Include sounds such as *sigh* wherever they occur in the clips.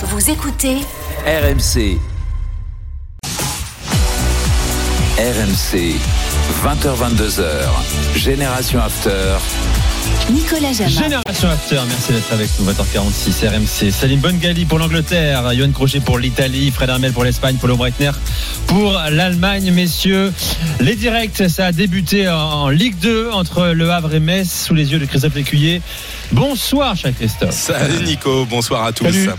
Vous écoutez RMC. RMC. 20h22h. Génération After. Nicolas Jamin. Génération After, merci d'être avec nous, 20h46, RMC. Salim Bongali pour l'Angleterre, Johan Crochet pour l'Italie, Fred Armel pour l'Espagne, Paulo Breitner pour l'Allemagne. Messieurs, les directs, ça a débuté en Ligue 2 entre Le Havre et Metz sous les yeux de Christophe Lécuyer. Bonsoir, cher Christophe. Salut Nico, bonsoir à tous. Salut.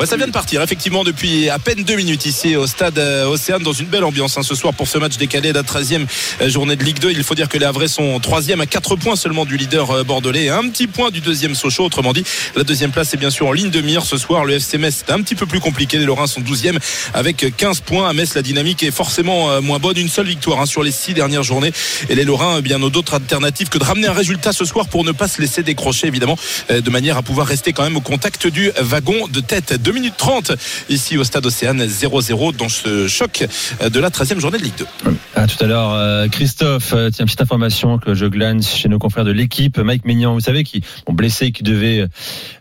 Ouais, ça vient de partir effectivement depuis à peine deux minutes ici au stade euh, Océane dans une belle ambiance hein, ce soir pour ce match décalé de la 13e journée de Ligue 2. Il faut dire que les Havrais sont troisième à 4 points seulement du leader euh, bordelais et un petit point du deuxième Sochaux. Autrement dit, la deuxième place est bien sûr en ligne de mire ce soir. Le FC Metz c'est un petit peu plus compliqué. Les Lorrains sont 12e avec 15 points. À Metz, la dynamique est forcément euh, moins bonne. Une seule victoire hein, sur les six dernières journées. Et les Lorrains, eh bien, n'ont d'autres alternatives que de ramener un résultat ce soir pour ne pas se laisser décrocher évidemment euh, de manière à pouvoir rester quand même au contact du wagon de tête. 2 minutes 30 ici au stade Océane 0-0 dans ce choc de la 13e journée de Ligue 2. À tout à l'heure, euh, Christophe, euh, tiens, petite information que je glane chez nos confrères de l'équipe. Mike Maignan, vous savez, qui bon, blessé, qui devait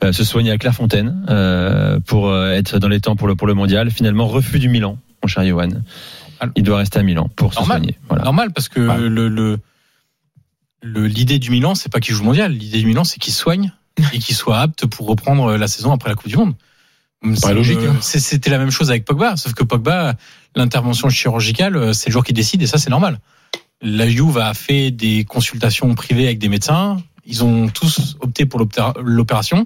euh, se soigner à Clairefontaine euh, pour euh, être dans les temps pour le, pour le mondial. Finalement, refus du Milan, mon cher Johan. Il doit rester à Milan pour se Normal. soigner. Voilà. Normal parce que Voilà. le le le- l'idée du Milan c'est pas qu'il joue mondial, l'idée du Milan c'est qu'il se soigne *laughs* et qu'il soit apte pour reprendre la saison après la Coupe du Monde. C'est- logique, hein. c'est- C'était la même chose avec Pogba, sauf que Pogba, l'intervention chirurgicale, euh, c'est le joueur qui décide et ça c'est normal. La Juve a fait des consultations privées avec des médecins, ils ont tous opté pour l'opéra- l'opération.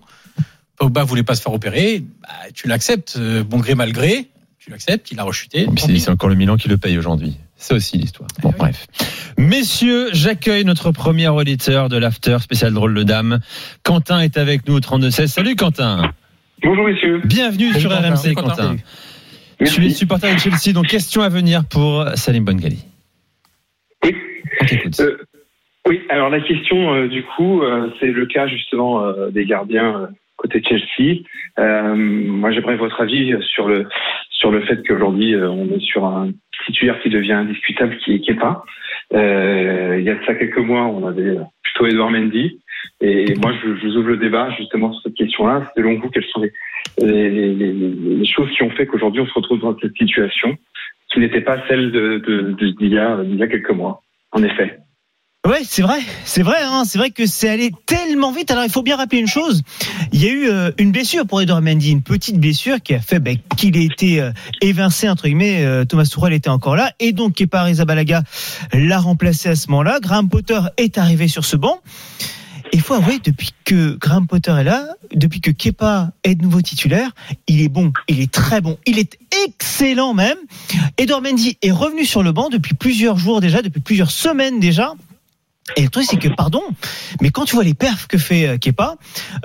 Pogba voulait pas se faire opérer, bah, tu l'acceptes, euh, bon gré mal gré, tu l'acceptes, il a rechuté. Tant C'est encore le Milan qui le paye aujourd'hui. C'est aussi l'histoire. Bon, Eh oui. bref. Messieurs, j'accueille notre premier auditeur de l'After spécial drôle de dame. Quentin est avec nous au 32-16. Salut Quentin. Bonjour messieurs. Bienvenue Salut, sur Quentin. RMC Quentin. Quentin. Tu es supporter de Chelsea, donc question à venir pour Salim Bongali. Oui. Euh, Oui, alors la question euh, du coup, euh, c'est le cas justement euh, des gardiens euh, côté Chelsea. Euh, moi, j'aimerais votre avis sur le sur le fait qu'aujourd'hui euh, on est sur un titulaire qui devient indiscutable, qui est pas. Euh, il y a de ça quelques mois, on avait plutôt Edouard Mendy. Et moi, je, vous ouvre le débat justement sur cette question-là. Selon vous, quelles sont les, choses qui ont fait qu'aujourd'hui on se retrouve dans cette situation qui n'était pas celle d'il y a quelques mois, en effet? Ouais, c'est vrai, c'est vrai, hein, vrai que c'est allé tellement vite. Alors il faut bien rappeler une chose, il y a eu euh, une blessure pour Edouard Mendy, une petite blessure qui a fait ben, qu'il ait été euh, évincé entre guillemets. euh, Thomas Tuchel était encore là et donc Kepa Arrizabalaga l'a remplacé à ce moment-là. Graham Potter est arrivé sur ce banc. Et il faut avouer, depuis que Graham Potter est là, depuis que Kepa est de nouveau titulaire, il est bon, il est très bon, il est excellent même. Edouard Mendy est revenu sur le banc depuis plusieurs jours déjà, depuis plusieurs semaines déjà. Et le truc, c'est que, pardon, mais quand tu vois les perfs que fait euh, Kepa,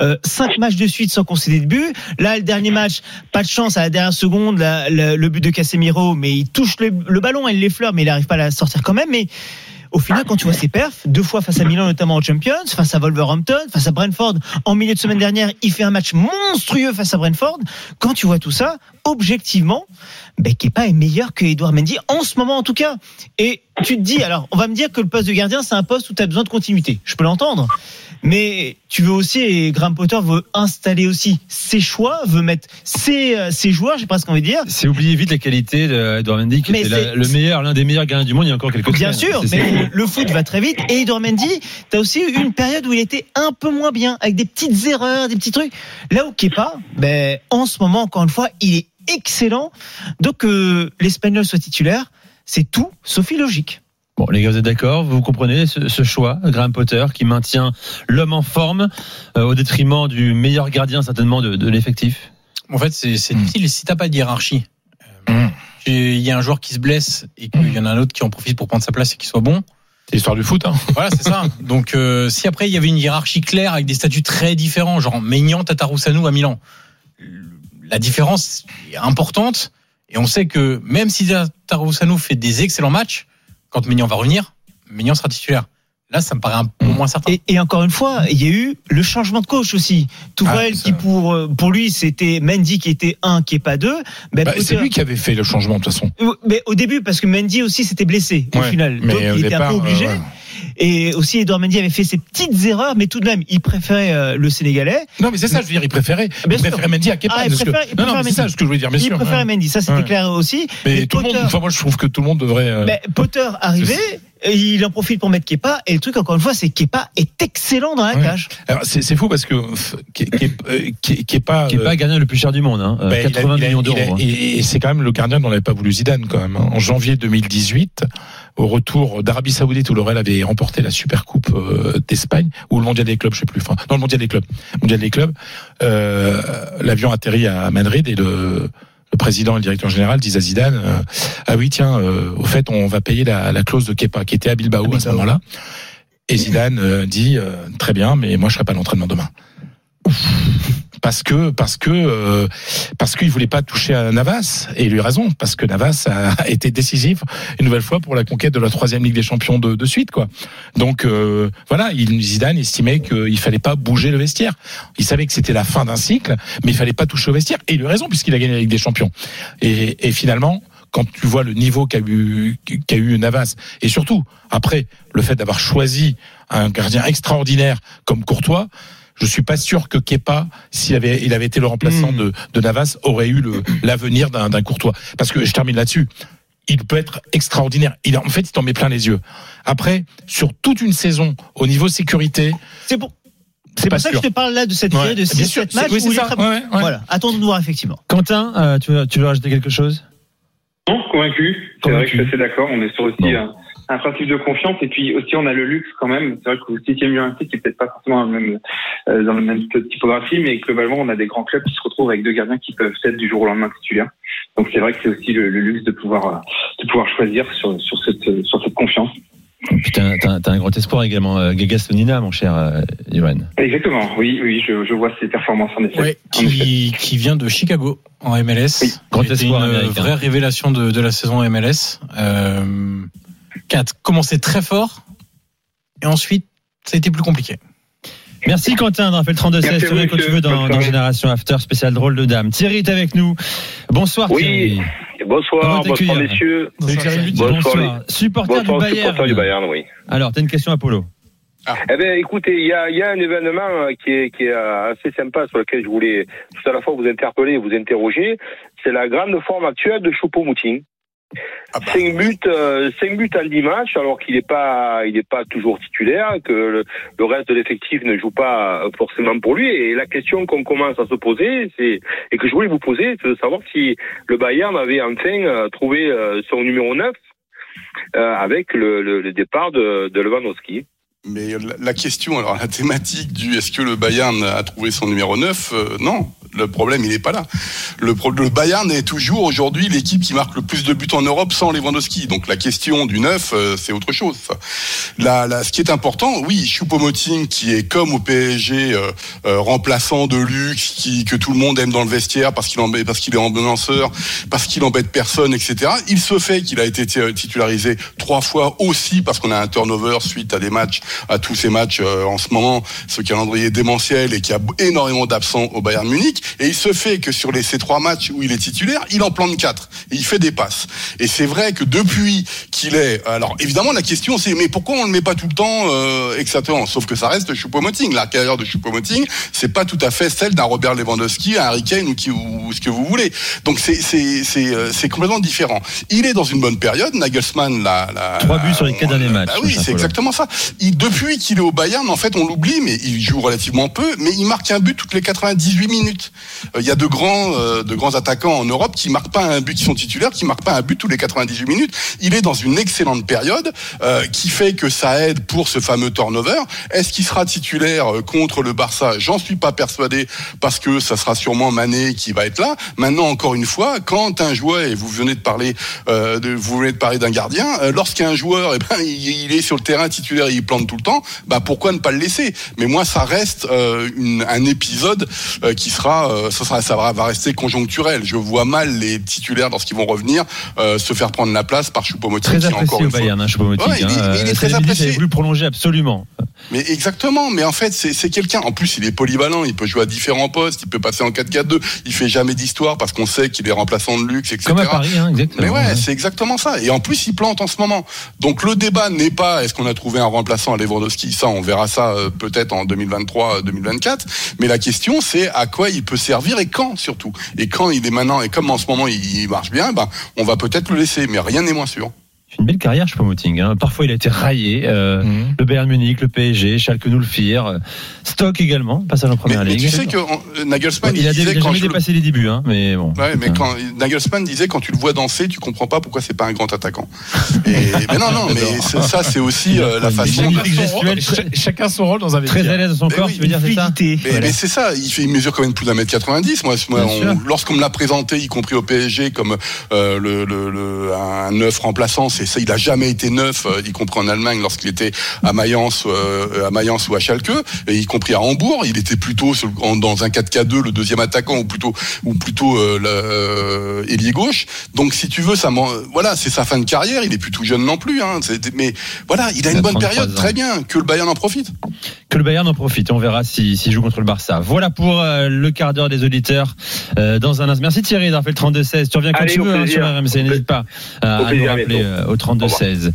euh, cinq matchs de suite sans concéder de but. Là, le dernier match, pas de chance à la dernière seconde, le but de Casemiro, mais il touche le, le ballon, il l'effleure, mais il n'arrive pas à la sortir quand même. Mais au final, quand tu vois ses perfs, deux fois face à Milan, notamment en Champions, face à Wolverhampton, face à Brentford, en milieu de semaine dernière, il fait un match monstrueux face à Brentford. Quand tu vois tout ça, objectivement, ben, Kepa est meilleur que Edouard Mendy, en ce moment en tout cas. Et tu te dis, alors, on va me dire que le poste de gardien, c'est un poste où tu as besoin de continuité. Je peux l'entendre. Mais tu veux aussi, et Graham Potter veut installer aussi ses choix, veut mettre ses, euh, ses joueurs, j'ai presque envie de dire. C'est oublier vite la qualité d'Edouard Mendy, qui Mais était c'est- la- le meilleur, l'un des meilleurs gardiens du monde il y a encore quelques Bien semaines. sûr, mais le, foot va très vite. Et Edouard Mendy, t'as aussi eu une période où il était un peu moins bien, avec des petites erreurs, des petits trucs. Là où Kepa, ben, en ce moment, encore une fois, il est excellent. Donc, que l'Espagnol soit titulaire, c'est tout sauf illogique. Bon, les gars, vous êtes d'accord? Vous comprenez ce, ce choix, Graham Potter, qui maintient l'homme en forme euh, au détriment du meilleur gardien certainement de, de l'effectif? En fait, c'est c'est Mm. difficile si t'as pas de hiérarchie. Euh, Mm. Il y a un joueur qui se blesse et qu'il y en a un autre qui en profite pour prendre sa place et qui soit bon. C'est l'histoire du foot. Hein. *laughs* Voilà, c'est ça. Donc, euh, si après il y avait une hiérarchie claire avec des statuts très différents, genre Maignan, Tatarusanu à Milan, la différence est importante. Et on sait que même si Tatarusanu fait des excellents matchs, quand Maignan va revenir, Maignan sera titulaire. Là, ça me paraît un peu moins certain. Et, et encore une fois, il y a eu le changement de coach aussi. Tourelle, Ah, ça- qui pour, euh, pour lui, c'était Mendy qui était un, qui est pas deux. Ben, Bah, c'est lui qui avait fait le changement de toute façon. Mais au début, parce que Mendy aussi s'était blessé au final. mais Donc il était un peu obligé. euh, ouais. Et aussi, Edouard Mendy avait fait ses petites erreurs, mais tout de même, il préférait euh, le Sénégalais. Non, mais c'est ça, je veux dire, il préférait, Bien il sûr. préférait Mendy à Kepa. Ah, il que- il non, non, mais c'est ça ce que je voulais dire, bien il sûr. préférait ouais. Mendy, ça c'était Ouais. clair aussi. Mais Mais tout le monde, enfin, moi, je trouve que tout le monde devrait. euh, Mais Potter arrivé, il en profite pour mettre Kepa. Et le truc, encore une fois, c'est que Kepa est excellent dans la Ouais. cage. alors, c'est c'est fou parce que euh, Ke- Kepa. Euh, le gardien le plus cher du monde, hein. Euh, Ben, il a- 80 il a- millions d'euros. hein. Et, et c'est quand même le gardien dont n'avait pas voulu Zidane quand même. hein. En janvier 2018, au retour d'Arabie Saoudite où le Real avait remporté la Super Coupe euh, d'Espagne ou le Mondial des clubs, je sais plus. Enfin, non, le Mondial des clubs. Mondial des clubs. Euh, L'avion atterrit à Madrid et le le président et le directeur général disent à Zidane euh, ah oui tiens euh, au fait on va payer la, la clause de Kepa qui était à Bilbao, à ce moment-là. Et Zidane euh, dit euh, très bien mais moi je serai pas à l'entraînement demain parce que parce que euh, parce qu'il voulait pas toucher à Navas et il a eu raison parce que Navas a *laughs* été décisif une nouvelle fois pour la conquête de la troisième Ligue des Champions de, de suite quoi. Donc euh, voilà, il, Zidane estimait qu'il fallait pas bouger le vestiaire. Il savait que c'était la fin d'un cycle, mais il fallait pas toucher au vestiaire et il a eu raison puisqu'il a gagné la Ligue des Champions. Et, et finalement. Quand tu vois le niveau qu'a eu, qu'a eu Navas, et surtout, après, le fait d'avoir choisi un gardien extraordinaire comme Courtois, je suis pas sûr que Kepa, s'il avait, il avait été le remplaçant Mm. de, de Navas, aurait eu le, l'avenir d'un, d'un Courtois. Parce que je termine là-dessus. Il peut être extraordinaire. Il, en fait, il t'en met plein les yeux. Après, sur toute une saison, au niveau sécurité, C'est pour, c'est pas pour ça que je te parle là de cette Ouais, de 6 sûr, 7 c'est- matchs oui, où ça. très- Ouais, ouais. Voilà, attendons de voir effectivement. Quentin, euh, tu, veux, tu veux rajouter quelque chose? Non, convaincu. C'est vrai que je suis assez d'accord. On est sur aussi Bon. un, un principe de confiance et puis aussi on a le luxe quand même. C'est vrai que le sixième olympique qui est peut-être pas forcément dans le même euh, dans la même typographie, mais globalement on a des grands clubs qui se retrouvent avec deux gardiens qui peuvent être du jour au lendemain titulaires. Donc c'est vrai que c'est aussi le, le luxe de pouvoir euh, de pouvoir choisir sur sur cette euh, sur cette confiance. Putain, t'as t'as un gros espoir également, euh, Gagastonina, mon cher euh, Johan. Exactement. Oui, oui, je, je vois ces performances en effet. Ouais, En effet. qui, qui vient de Chicago en MLS. Oui. Grand Qui espoir une américain. vraie révélation de, de la saison MLS. Euh, qui a commencé très fort et ensuite ça a été plus compliqué. Merci Quentin, dans Rappel 32 16, Merci tu quand tu veux dans, dans. Génération After, spécial drôle de dame. Thierry est avec nous. Bonsoir Oui. Thierry. Bonsoir, bonsoir messieurs. Thierry. Bonsoir, Bonsoir. Supporter Bonsoir, du Bayern. supporter du Bayern, oui. Alors, t'as une question à Polo. Eh bien, écoutez, il y a, il y a un événement euh, qui est, qui est euh, assez sympa sur lequel je voulais tout à la fois vous interpeller et vous interroger. C'est la grande forme actuelle de Choupo-Moting. Ah bah. 5 buts, euh, cinq buts en 10 matchs, alors qu'il n'est pas, il n'est pas toujours titulaire, que le, le reste de l'effectif ne joue pas euh, forcément pour lui. Et la question qu'on commence à se poser, c'est et que je voulais vous poser, c'est de savoir si le Bayern avait enfin euh, trouvé euh, son numéro 9 euh, avec le, le, le départ de, de Lewandowski. Mais la, question, alors la thématique du est-ce que le Bayern a trouvé son numéro 9 euh, Non, le problème il n'est pas là. Le, pro- le Bayern est toujours aujourd'hui l'équipe qui marque le plus de buts en Europe sans Lewandowski. Donc la question du 9, euh, c'est autre chose. La, la- ce qui est important, oui, Choupo-Moting qui est comme au PSG euh, euh, remplaçant de luxe, qui, que tout le monde aime dans le vestiaire parce qu'il parce qu'il est ambulanceur, parce qu'il embête personne, etc. Il se fait qu'il a été ti- titularisé trois fois aussi parce qu'on a un turnover suite à des matchs, à tous ces matchs euh, en ce moment, ce calendrier démentiel et qui a énormément d'absents au Bayern Munich. Et il se fait que sur les, ces trois matchs où il est titulaire, il en plante quatre et il fait des passes. Et c'est vrai que depuis qu'il est, alors évidemment la question c'est mais pourquoi on le met pas tout le temps, euh, exactement? Sauf que ça reste Choupo-Moting. La carrière de Choupo-Moting, c'est pas tout à fait celle d'un Robert Lewandowski, un Harry Kane ou, qui, ou ce que vous voulez. Donc c'est c'est c'est euh, c'est complètement différent. Il est dans une bonne période. Nagelsmann l'a. l'a- Trois buts sur les quatre derniers matchs, Bah oui, c'est exactement ça. Il, depuis qu'il est au Bayern, en fait, on l'oublie, mais il joue relativement peu, mais il marque un but toutes les 98 minutes. Euh, Il y a de grands, euh, de grands attaquants en Europe qui marquent pas un but, qui sont titulaires, qui marquent pas un but tous les 98 minutes. Il est dans une excellente période euh, qui fait que ça aide pour ce fameux turnover. Est-ce qu'il sera titulaire euh, contre le Barça? J'en suis pas persuadé parce que ça sera sûrement Mané qui va être là. Maintenant, encore une fois, quand un joueur et vous venez de parler, euh, de, vous venez de parler d'un gardien, lorsqu'un joueur, eh ben, il, il est sur le terrain titulaire, il plante tout le temps, bah pourquoi ne pas le laisser? Mais moi, ça reste euh, une, un épisode euh, qui sera, euh, ça sera, ça va, rester conjoncturel. Je vois mal les titulaires lorsqu'ils vont revenir se faire prendre la place par Choupo-Moting. Très apprécié au Bayern, hein, Choupo-Moting. Ouais, il est- hein. il est très apprécié. avait voulu prolonger absolument. Mais exactement, mais en fait, c'est c'est quelqu'un. En plus, il est polyvalent, il peut jouer à différents postes, il peut passer en 4-4-2, il fait jamais d'histoire parce qu'on sait qu'il est remplaçant de luxe, etc. Comme à Paris, hein, exactement. Mais ouais, Ouais. c'est exactement ça. Et en plus, il plante en ce moment. Donc le débat n'est pas est-ce qu'on a trouvé un remplaçant à Lewandowski. Ça, on verra ça euh, peut-être en 2023-2024. Mais la question, c'est à quoi il peut servir et quand surtout. Et quand il est maintenant et comme en ce moment il marche bien, ben on va peut-être le laisser. Mais rien n'est moins sûr. Une belle carrière, Choupo-Moting. Hein. Parfois, il a été raillé. euh, Mhm. Le Bayern Munich, le PSG, Schalke nous le firent. euh, Stock également, passage en Mais, première mais ligue. tu sais que euh, Nagelsmann, il a, dé- disait il a quand jamais le- les débuts, hein, mais bon. Ouais, mais quand Nagelsmann disait quand tu le vois danser, tu comprends pas pourquoi c'est pas un grand attaquant. Et, *laughs* mais non, non, mais ça c'est aussi euh, la façon. De- Chacun son rôle dans un Très à l'aise dans son Mais corps, oui, tu veux dire, c'est ça. Mais, Voilà. mais c'est ça, il, fait, il mesure quand même plus d'un mètre 90. Moi, on- lorsqu'on me l'a présenté, y compris au PSG, comme le- un neuf remplaçant, c'est ça. Il a jamais été neuf, euh, y compris en Allemagne lorsqu'il était à Mayence, euh, à Mayence ou à Schalke, et y compris à Hambourg. Il était plutôt sur le- en- dans un 4K2, le deuxième attaquant, ou plutôt ou plutôt euh, euh, ailier gauche. Donc, si tu veux, ça, voilà, c'est sa fin de carrière. Il est plus tout jeune non plus. Hein, mais voilà, il a une bonne 33 période, ans. très bien. Que le Bayern en profite. Que le Bayern en profite. On verra s'il si, joue contre le Barça. Voilà pour euh, le quart d'heure des auditeurs. Euh, dans un instant. Merci Thierry d'avoir fait le 32-16. Tu reviens quand Allez, tu veux hein, sur RMC. N'hésite pas euh, à nous rappeler euh, au 32-16.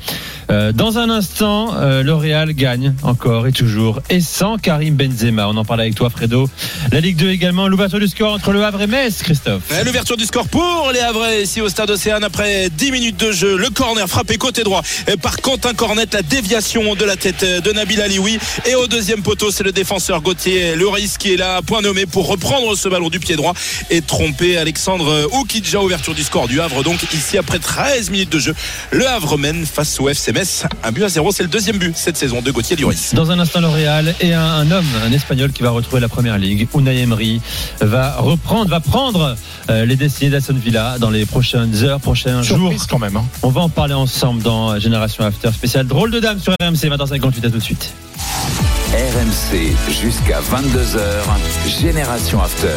Euh, dans un instant, euh, le Real gagne encore et toujours. Et sans Karim Benzema. On en parle avec toi, Fredo. La Ligue 2 également. L'ouverture du score entre le Havre et Metz, Christophe. L'ouverture du score pour les Havrais ici au stade Océane après 10 minutes de jeu. Le corner frappé côté droit par Quentin Cornette, la déviation de la tête de Nabil Alioui. Et au deuxième poteau, c'est le défenseur Gauthier Loris qui est là, point nommé pour reprendre ce ballon du pied droit et tromper Alexandre Oukidja. Ouverture du score du Havre. Donc ici après 13 minutes de jeu, le Havre mène face au FC Metz. Un but à zéro, c'est le deuxième but cette saison de Gauthier Loris. Dans un instant, le Real et un, un homme, un Espagnol qui va retrouver la première ligue, Unai Emery, va reprendre, va prendre euh, les destinées d'Aston Villa dans les prochaines heures, prochains jours. Quand même. hein. On va en parler ensemble dans Génération After spécial drôle de dame sur RMC 20h58 à tout de suite. RMC jusqu'à 22h. Génération After.